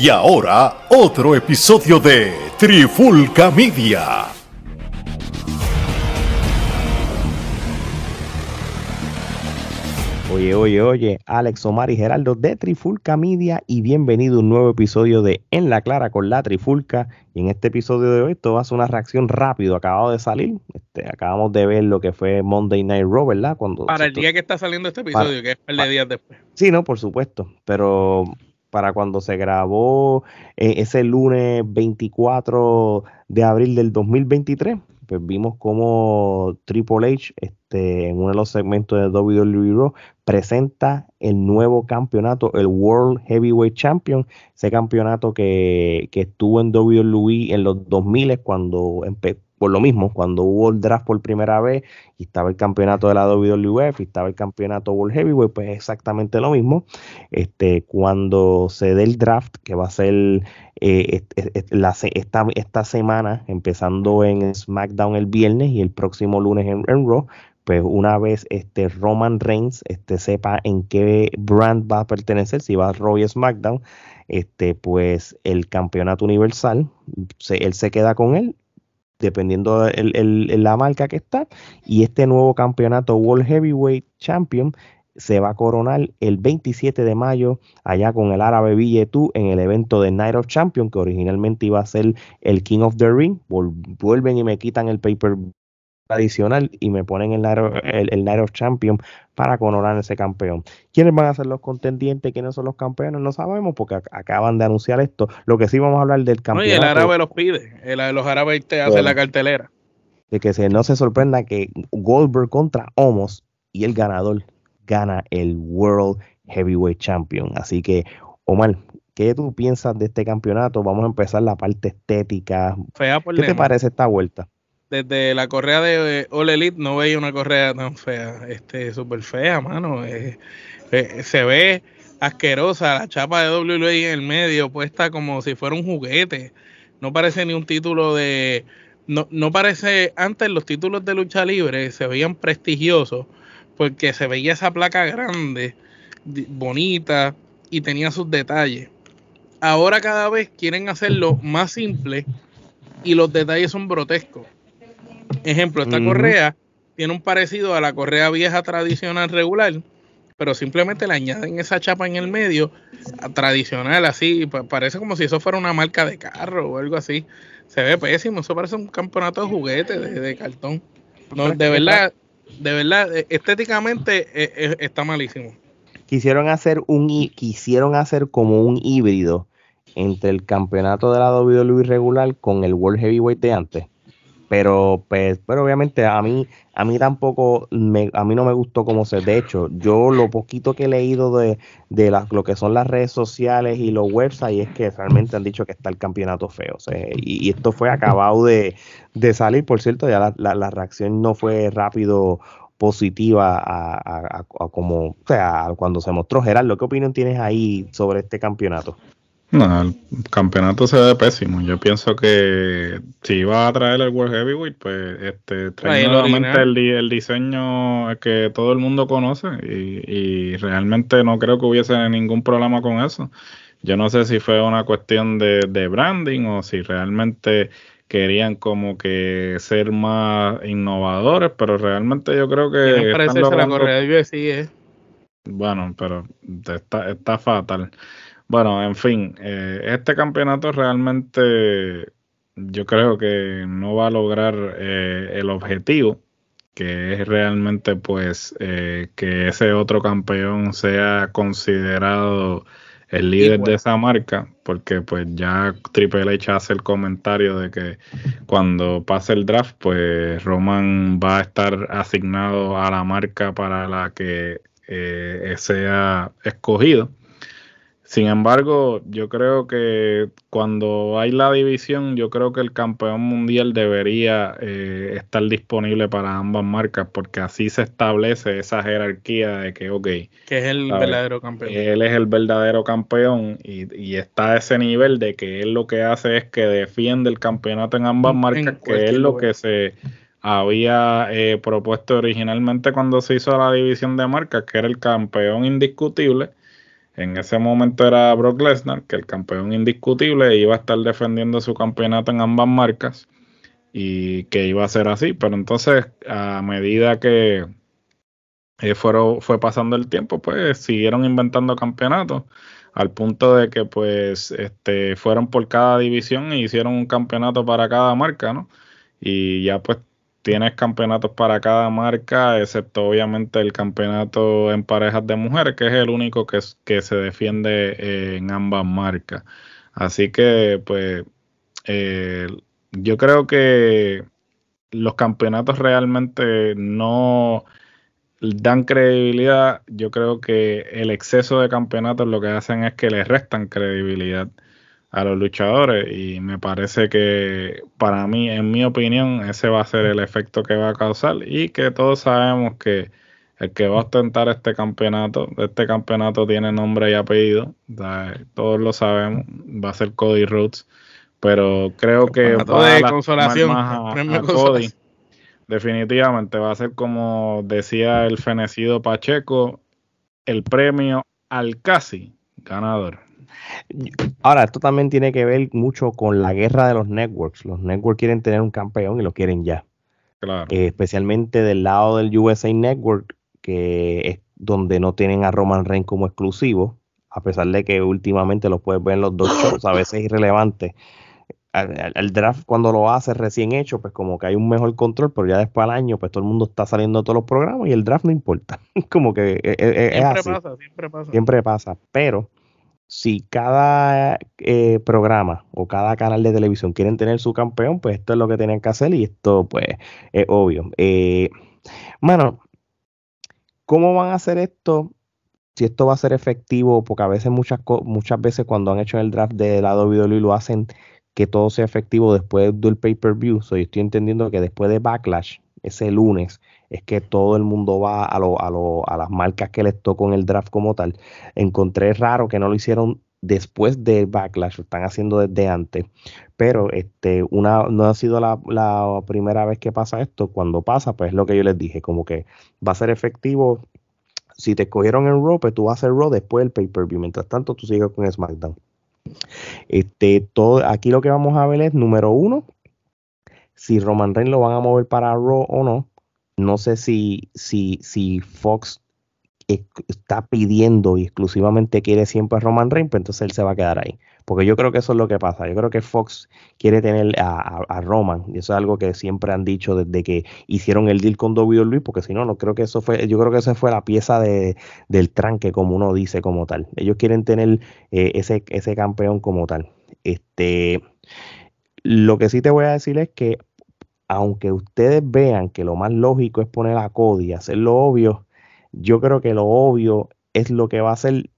Y ahora, otro episodio de Trifulca Media. Oye, oye, oye, Alex Omar y Geraldo de Trifulca Media y bienvenido a un nuevo episodio de En la Clara con la Trifulca. Y en este episodio de hoy esto va a ser una reacción rápido, acabado de salir. Este, acabamos de ver lo que fue Monday Night Raw, ¿verdad? Cuando para el día que está saliendo este episodio, que es el de días después. Sí, no, por supuesto, pero para cuando se grabó eh, ese lunes 24 de abril del 2023, pues vimos como Triple H este, en uno de los segmentos de WWE Raw presenta el nuevo campeonato, el World Heavyweight Champion, ese campeonato que, que estuvo en WWE en los 2000 cuando empezó por lo mismo, cuando hubo el draft por primera vez y estaba el campeonato de la WWF y estaba el campeonato World Heavyweight, pues exactamente lo mismo. Este, cuando se dé el draft, que va a ser eh, esta, esta, semana, empezando en SmackDown el viernes y el próximo lunes en, Raw, pues una vez este Roman Reigns este, sepa en qué brand va a pertenecer, si va a Raw y SmackDown, este, pues el campeonato universal, él se queda con él dependiendo de la marca que está. Y este nuevo campeonato World Heavyweight Champion se va a coronar el 27 de mayo allá con el árabe Billetú en el evento de Night of Champions que originalmente iba a ser el King of the Ring. Vuelven y me quitan el paper tradicional y me ponen el of, el, Night of Champion para coronar ese campeón. ¿Quiénes van a ser los contendientes? ¿Quiénes son los campeones? No sabemos porque acaban de anunciar esto. Lo que sí vamos a hablar del campeonato. No, y el árabe los pide. El, los árabes te hacen la cartelera. De que se, no se sorprenda que Goldberg contra Homos y el ganador gana el World Heavyweight Champion. Así que, Omar, ¿qué tú piensas de este campeonato? Vamos a empezar la parte estética. ¿Qué te parece esta vuelta? Desde la correa de All Elite no veía una correa tan fea, este, súper fea, mano. Se ve asquerosa la chapa de WWE en el medio, puesta como si fuera un juguete. No parece ni un título de. No, no parece. Antes los títulos de lucha libre se veían prestigiosos porque se veía esa placa grande, bonita y tenía sus detalles. Ahora cada vez quieren hacerlo más simple y los detalles son grotescos. Ejemplo, esta correa tiene un parecido a la correa vieja tradicional regular, pero simplemente le añaden esa chapa en el medio, tradicional así, parece como si eso fuera una marca de carro o algo así. Se ve pésimo, eso parece un campeonato de juguete de, cartón. No, de verdad, de verdad, e, estéticamente e, e, está malísimo. Quisieron hacer un quisieron hacer como un híbrido entre el campeonato de la WWE regular con el World Heavyweight de antes pero pues pero obviamente a mí a mí tampoco me, a mí no me gustó cómo se de hecho yo lo poquito que he leído de, de lo que son las redes sociales y los websites es que realmente han dicho que está el campeonato feo y, esto fue acabado de, salir. Por cierto ya la, la, reacción no fue rápido positiva a, como o sea cuando se mostró. Gerardo qué opinión tienes ahí sobre este campeonato no, el campeonato se ve pésimo. Yo pienso que si iba a traer el World Heavyweight, pues este, trae nuevamente el, el, diseño que todo el mundo conoce y, realmente no creo que hubiese ningún problema con eso. Yo no sé si fue una cuestión de, branding o si realmente querían como que ser más innovadores, pero realmente yo creo que... Parece la correa sí, ¿eh? Bueno, pero está, está fatal. Bueno, en fin, eh, este campeonato realmente yo creo que no va a lograr eh, el objetivo, que es realmente pues eh, que ese otro campeón sea considerado el líder de esa marca, porque pues ya Triple H hace el comentario de que cuando pase el draft, pues Roman va a estar asignado a la marca para la que sea escogido. Sin embargo, yo creo que cuando hay la división, yo creo que el campeón mundial debería eh, estar disponible para ambas marcas, porque así se establece esa jerarquía de que, ok. Que es el verdadero campeón. Él es el verdadero campeón y, está a ese nivel de que él lo que hace es que defiende el campeonato en ambas marcas, que es lo que se había eh, propuesto originalmente cuando se hizo la división de marcas, que era el campeón indiscutible En ese momento era Brock Lesnar, que el campeón indiscutible iba a estar defendiendo su campeonato en ambas marcas y que iba a ser así. Pero entonces, a medida que eh, fue pasando el tiempo, pues siguieron inventando campeonatos al punto de que pues este, fueron por cada división e hicieron un campeonato para cada marca, ¿no? Y ya pues tienes campeonatos para cada marca, excepto obviamente el campeonato en parejas de mujeres, que es el único que, se defiende eh, en ambas marcas. Así que, pues, eh, yo creo que los campeonatos realmente no dan credibilidad. Yo creo que el exceso de campeonatos lo que hacen es que le restan credibilidad a los luchadores y me parece que para mí, en mi opinión, ese va a ser el efecto que va a causar y que todos sabemos que el que va a ostentar este campeonato, este campeonato tiene nombre y apellido, todos lo sabemos, va a ser Cody Rhodes, pero creo que va a consolación, Cody. Definitivamente va a ser como decía el fenecido Pacheco, el premio al casi ganador. Ahora, esto también tiene que ver mucho con la guerra de los networks. Los networks quieren tener un campeón y lo quieren ya. Claro. Eh, especialmente del lado del USA Network, que es donde no tienen a Roman Reigns como exclusivo, a pesar de que últimamente lo puedes ver en los dos shows, a veces es irrelevante. El draft cuando lo hace recién hecho, pues como que hay un mejor control, pero ya después al año, pues todo el mundo está saliendo de todos los programas y el draft no importa. como que es, siempre Pasa, siempre pasa. Siempre pasa, pero si cada eh, programa o cada canal de televisión quieren tener su campeón, pues esto es lo que tienen que hacer y esto pues es obvio. Eh, bueno, ¿cómo van a hacer esto? Si esto va a ser efectivo, porque a veces muchas, muchas veces cuando han hecho el draft de la WWE lo hacen que todo sea efectivo después del pay-per-view. So, yo estoy entendiendo que después de Backlash, ese lunes, es que todo el mundo va a, lo, a, las marcas que les tocó en el draft como tal. Encontré raro que no lo hicieron después de Backlash, lo están haciendo desde antes. Pero este, una, no ha sido la, primera vez que pasa esto. Cuando pasa, pues es lo que yo les dije, como que va a ser efectivo. Si te escogieron en Raw, pues tú vas a hacer Raw después del pay-per-view. Mientras tanto, tú sigues con SmackDown. Este, todo, aquí lo que vamos a ver es, número uno, si Roman Reigns lo van a mover para Raw o no. No sé si, si, si Fox está pidiendo y exclusivamente quiere siempre a Roman Reigns, pues entonces él se va a quedar ahí. Porque yo creo que eso es lo que pasa. Yo creo que Fox quiere tener a, Roman. Y eso es algo que siempre han dicho desde que hicieron el deal con WWE, porque si no, no creo que eso fue, yo creo que esa fue la pieza de, del tranque, como uno dice como tal. Ellos quieren tener eh, ese, ese campeón como tal. Este, lo que sí te voy a decir es que aunque ustedes vean que lo más lógico es poner a Cody, hacer lo obvio, yo creo que lo obvio es lo que va a hacer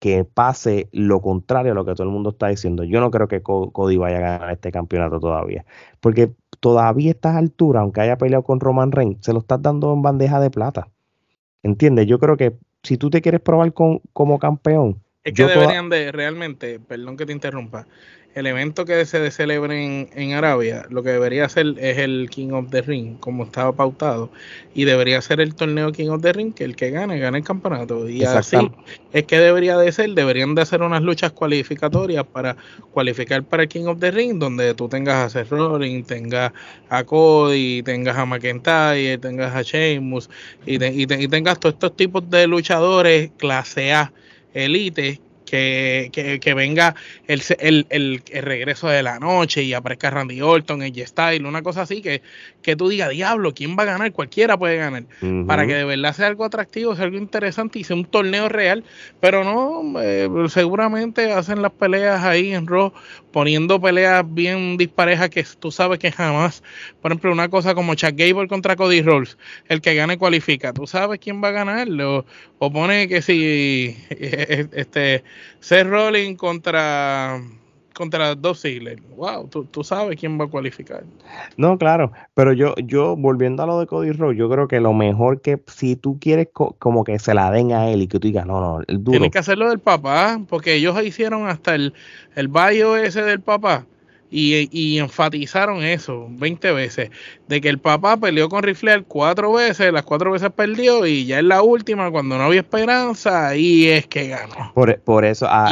que pase lo contrario a lo que todo el mundo está diciendo. Yo no creo que Cody vaya a ganar este campeonato todavía, porque todavía a estas alturas, aunque haya peleado con Roman Reigns, se lo estás dando en bandeja de plata. ¿Entiendes? Yo creo que si tú te quieres probar con, como campeón, es que deberían de, realmente, perdón que te interrumpa, el evento que se celebre en, Arabia, lo que debería ser es el King of the Ring, como estaba pautado, y debería ser el torneo King of the Ring, que el que gane, gane el campeonato. Y así es que debería de ser, deberían de hacer unas luchas cualificatorias para cualificar para el King of the Ring, donde tú tengas a Seth Rollins, tengas a Cody, tengas a McIntyre, tengas a Sheamus, y, y tengas todos estos tipos de luchadores clase A, elite, que, que, venga el, el, el, regreso de la noche y aparezca Randy Orton, el Style, una cosa así que, que tú digas, diablo, ¿quién va a ganar? Cualquiera puede ganar. Para que de verdad sea algo atractivo, sea algo interesante y sea un torneo real. Pero no, eh, seguramente hacen las peleas ahí en Raw, poniendo peleas bien disparejas que tú sabes que jamás, por ejemplo, una cosa como Chuck Gable contra Cody Rolls, el que gane cualifica, tú sabes quién va a ganar, o, o pone que si este Seth Rollins contra contra dos Ziggler. Wow, tú, sabes quién va a cualificar. No, claro, pero yo, yo volviendo a lo de Cody Rhodes, yo creo que lo mejor que si tú quieres como que se la den a él y que tú digas, no, no, el duro. Tienes que hacerlo del papá, porque ellos hicieron hasta el, el bio ese del papá y, enfatizaron eso 20 veces, de que el papá peleó con Riflear cuatro veces, las cuatro veces perdió y ya en la última, cuando no había esperanza, ahí es que ganó. Por, eso... Ah,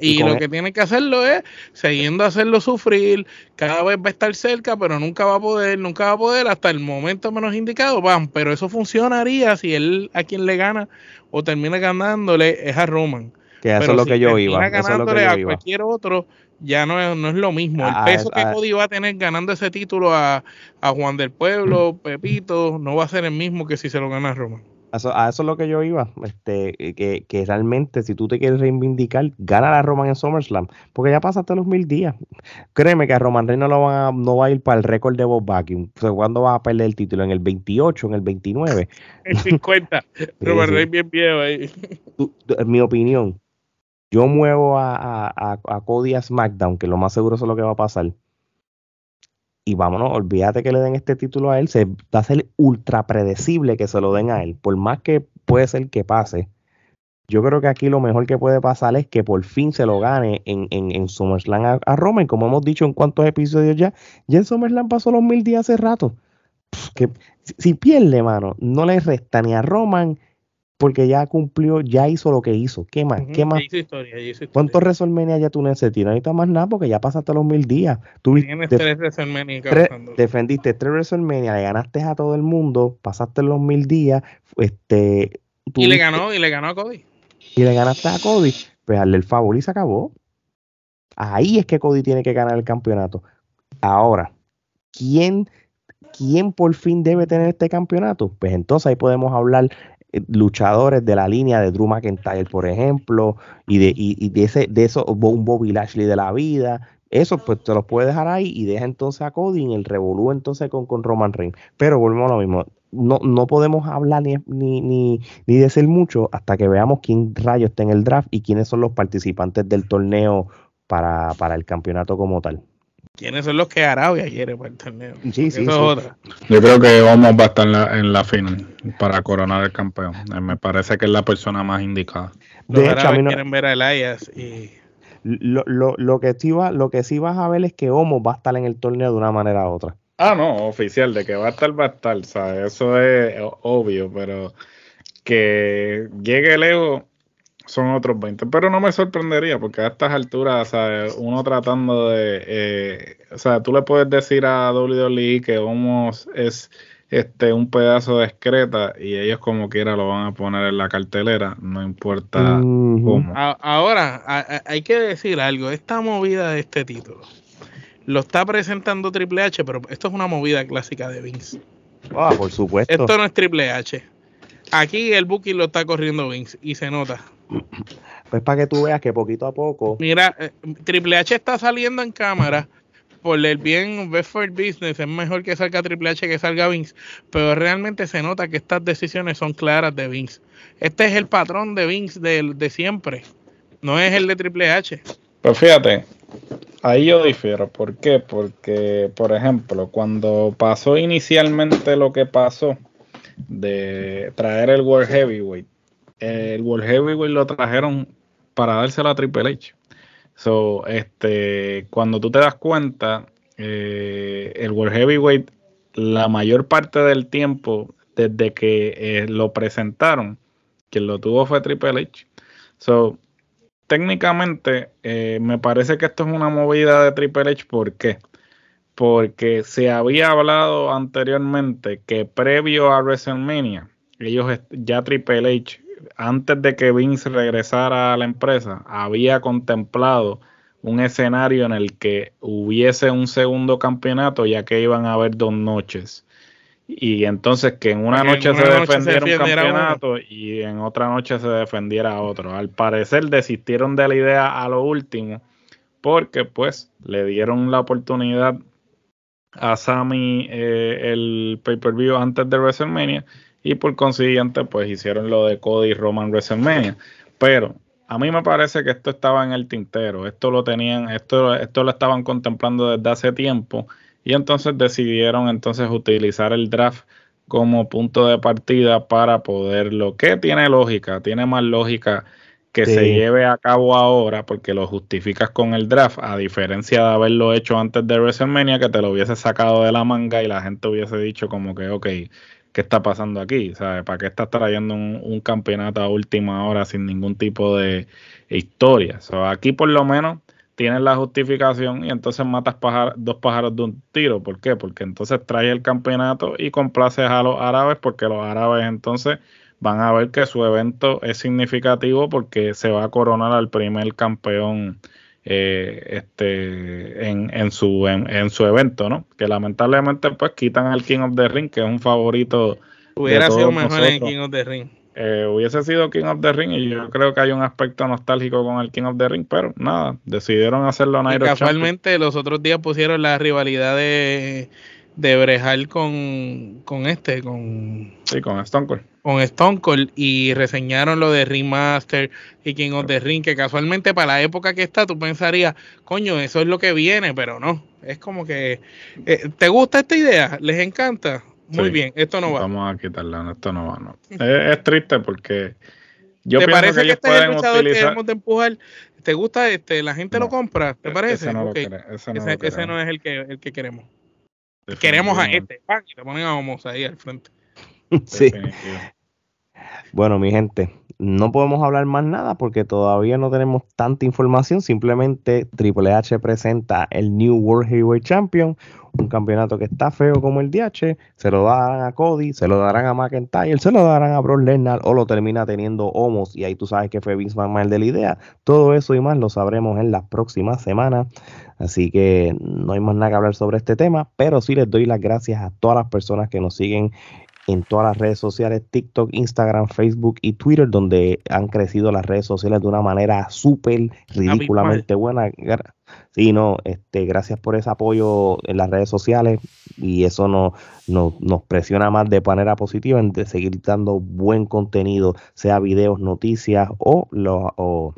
y, lo e que tiene que hacerlo es, siguiendo hacerlo sufrir, cada vez va a estar cerca, pero nunca va a poder, nunca va a poder, hasta el momento menos indicado, van, pero eso funcionaría si él a quien le gana o termina ganándole es a Roman. Que eso es lo que yo iba. ganándole a cualquier otro, ya no es, no es lo mismo. El ah, peso que Cody va a tener ganando ese título a, Juan del Pueblo, Pepito, no va a ser el mismo que si se lo gana Roman. A eso, a eso es lo que yo iba, este, que, que, realmente si tú te quieres reivindicar, gana a Roman en SummerSlam, porque ya pasaste los mil días. Créeme que a Roman Reigns no, lo van a, no va a ir para el récord de Bob Vacuum. O sea, ¿Cuándo va a perder el título? ¿En el 28, en el 29? En 50. Roman Reigns bien viejo ahí. en mi opinión, yo muevo a, a, a, Cody a SmackDown, que lo más seguro es lo que va a pasar. Y vámonos, olvídate que le den este título a él. Se va a ser ultra predecible que se lo den a él. Por más que puede ser que pase. Yo creo que aquí lo mejor que puede pasar es que por fin se lo gane en, en, en SummerSlam a, Roman. Como hemos dicho en cuántos episodios ya, ya en SummerSlam pasó los mil días hace rato. que, si pierde, mano, no le resta ni a Roman porque ya cumplió, ya hizo lo que hizo. ¿Qué más? ¿Qué más? Hizo historia, hizo historia. ¿Cuántos WrestleMania ya tú necesitas? No necesitas más nada porque ya pasaste los mil días. Tienes tres WrestleMania Defendiste tres WrestleMania, le ganaste a todo el mundo, pasaste los mil días. Este, y le ganó, y le ganó a Cody. Y le ganaste a Cody. Pues darle el favor y se acabó. Ahí es que Cody tiene que ganar el campeonato. Ahora, ¿quién, ¿quién por fin debe tener este campeonato? Pues entonces ahí podemos hablar luchadores de la línea de Drew McIntyre, por ejemplo, y de, y, de ese, de eso, un Bobby Lashley de la vida, eso pues te los puede dejar ahí y deja entonces a Cody en el revolú entonces con, con Roman Reigns. Pero volvemos a lo mismo. No, no podemos hablar ni, ni, ni, ni decir mucho hasta que veamos quién rayo está en el draft y quiénes son los participantes del torneo para, para el campeonato como tal quiénes son los que Arabia quiere para el torneo. Sí, sí, Yo creo que Omos va a estar en la, en la final para coronar el campeón. Eh, me parece que es la persona más indicada. Los de hecho, quieren ver a Elias y... Lo, lo, lo, que sí va, lo que sí vas a ver es que Omos va a estar en el torneo de una manera u otra. Ah, no, oficial, de que va a estar, va a estar, ¿sabes? Eso es obvio, pero que llegue el ego son otros 20. Pero no me sorprendería porque a estas alturas, uno tratando de. Eh, o sea, tú le puedes decir a WWE que Homos es este un pedazo de excreta y ellos como quiera lo van a poner en la cartelera, no importa cómo. Ahora, hay que decir algo: esta movida de este título lo está presentando Triple H, pero esto es una movida clásica de Vince. Ah, por supuesto. Esto no es Triple H. Aquí el booking lo está corriendo Vince y se nota. Pues para que tú veas que poquito a poco. Mira, eh, Triple H está saliendo en cámara por el bien best for business es mejor que salga Triple H que salga Vince, pero realmente se nota que estas decisiones son claras de Vince. Este es el patrón de Vince de, de siempre, no es el de Triple H. Pues fíjate, ahí yo difiero. ¿Por qué? Porque, por ejemplo, cuando pasó inicialmente lo que pasó de traer el World Heavyweight, el World Heavyweight lo trajeron para dárselo a Triple H. So, este, cuando tú te das cuenta, eh, el World Heavyweight, la mayor parte del tiempo, desde que eh, lo presentaron, quien lo tuvo fue Triple H. So, técnicamente, eh, me parece que esto es una movida de Triple H. ¿Por qué? Porque se había hablado anteriormente que previo a WrestleMania, ellos ya Triple H antes de que Vince regresara a la empresa, había contemplado un escenario en el que hubiese un segundo campeonato, ya que iban a haber dos noches. Y entonces que en una noche se defendiera un campeonato y en otra noche se defendiera otro. Al parecer desistieron de la idea a lo último, porque pues le dieron la oportunidad a Sammy eh, el pay-per-view antes de WrestleMania y por consiguiente pues hicieron lo de Cody y Roman WrestleMania. Pero a mí me parece que esto estaba en el tintero, esto lo tenían, esto, esto lo estaban contemplando desde hace tiempo. Y entonces decidieron entonces utilizar el draft como punto de partida para poderlo, que tiene lógica, tiene más lógica que se lleve a cabo ahora porque lo justificas con el draft, a diferencia de haberlo hecho antes de WrestleMania, que te lo hubiese sacado de la manga y la gente hubiese dicho como que, ok, ¿qué está pasando aquí? ¿Sabes? ¿Para qué estás trayendo un, campeonato a última hora sin ningún tipo de historia? aquí por lo menos tienes la justificación y entonces matas dos pájaros de un tiro. ¿Por qué? Porque entonces traes el campeonato y complaces a los árabes porque los árabes entonces van a ver que su evento es significativo porque se va a coronar al primer campeón eh, este en, en su en, su evento, ¿no? Que lamentablemente pues quitan al King of the Ring, que es un favorito. Hubiera sido mejor en King of the Ring. Eh, hubiese sido King of the Ring y yo creo que hay un aspecto nostálgico con el King of the Ring, pero nada, decidieron hacerlo Nairo Casualmente los otros días pusieron la rivalidad de de brejar con, con este, con... Sí, con Stone Cold. Con Stone Cold y reseñaron lo de Ringmaster y King of the Ring, que casualmente para la época que está tú pensarías, coño, eso es lo que viene, pero no. Es como que, eh, ¿te gusta esta idea? ¿Les encanta? Muy bien, esto no va. Vamos a quitarla, esto no va. No. es, triste porque yo ¿Te parece que, este es el luchador que debemos de empujar? ¿Te gusta este? ¿La gente lo compra? ¿Te parece? Ese no, ese no es el que, el que queremos. Queremos a este, y te ponen a Homos ahí al frente. sí. Bueno, mi gente, no podemos hablar más nada porque todavía no tenemos tanta información. Simplemente Triple H presenta el New World Heavyweight Champion, un campeonato que está feo como el DH. Se lo darán a Cody, se lo darán a McIntyre, se lo darán a Brock Lesnar o lo termina teniendo Homos. Y ahí tú sabes que fue Vince McMahon de la idea. Todo eso y más lo sabremos en las próximas semanas. Así que no hay más nada que hablar sobre este tema, pero sí les doy las gracias a todas las personas que nos siguen en todas las redes sociales, TikTok, Instagram, Facebook y Twitter, donde han crecido las redes sociales de una manera súper ridículamente buena. Sí, no, este, gracias por ese apoyo en las redes sociales y eso no, nos presiona más de manera positiva en de seguir dando buen contenido, sea videos, noticias o, los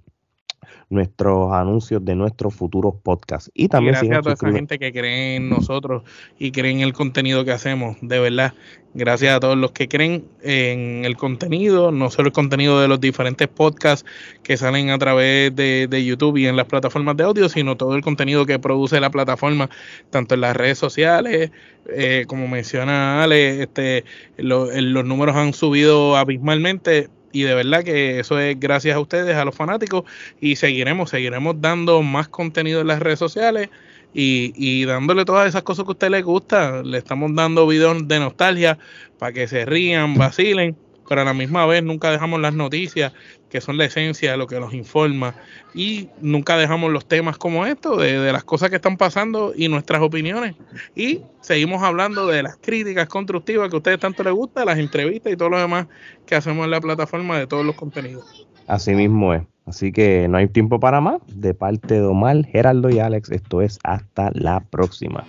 nuestros anuncios de nuestros futuros podcasts. Y también gracias a toda esa gente que cree en nosotros y creen en el contenido que hacemos, de verdad. Gracias a todos los que creen en el contenido, no solo el contenido de los diferentes podcasts que salen a través de, YouTube y en las plataformas de audio, sino todo el contenido que produce la plataforma, tanto en las redes sociales, eh, como menciona Ale, este, los números han subido abismalmente y de verdad que eso es gracias a ustedes, a los fanáticos, y seguiremos, seguiremos dando más contenido en las redes sociales y, y dándole todas esas cosas que a usted les gusta. Le estamos dando videos de nostalgia para que se rían, vacilen pero a la misma vez nunca dejamos las noticias, que son la esencia de lo que nos informa, y nunca dejamos los temas como estos, de, las cosas que están pasando y nuestras opiniones. Y seguimos hablando de las críticas constructivas que a ustedes tanto les gusta, las entrevistas y todo lo demás que hacemos en la plataforma de todos los contenidos. Así mismo es. Así que no hay tiempo para más. De parte de Omar, Geraldo y Alex, esto es hasta la próxima.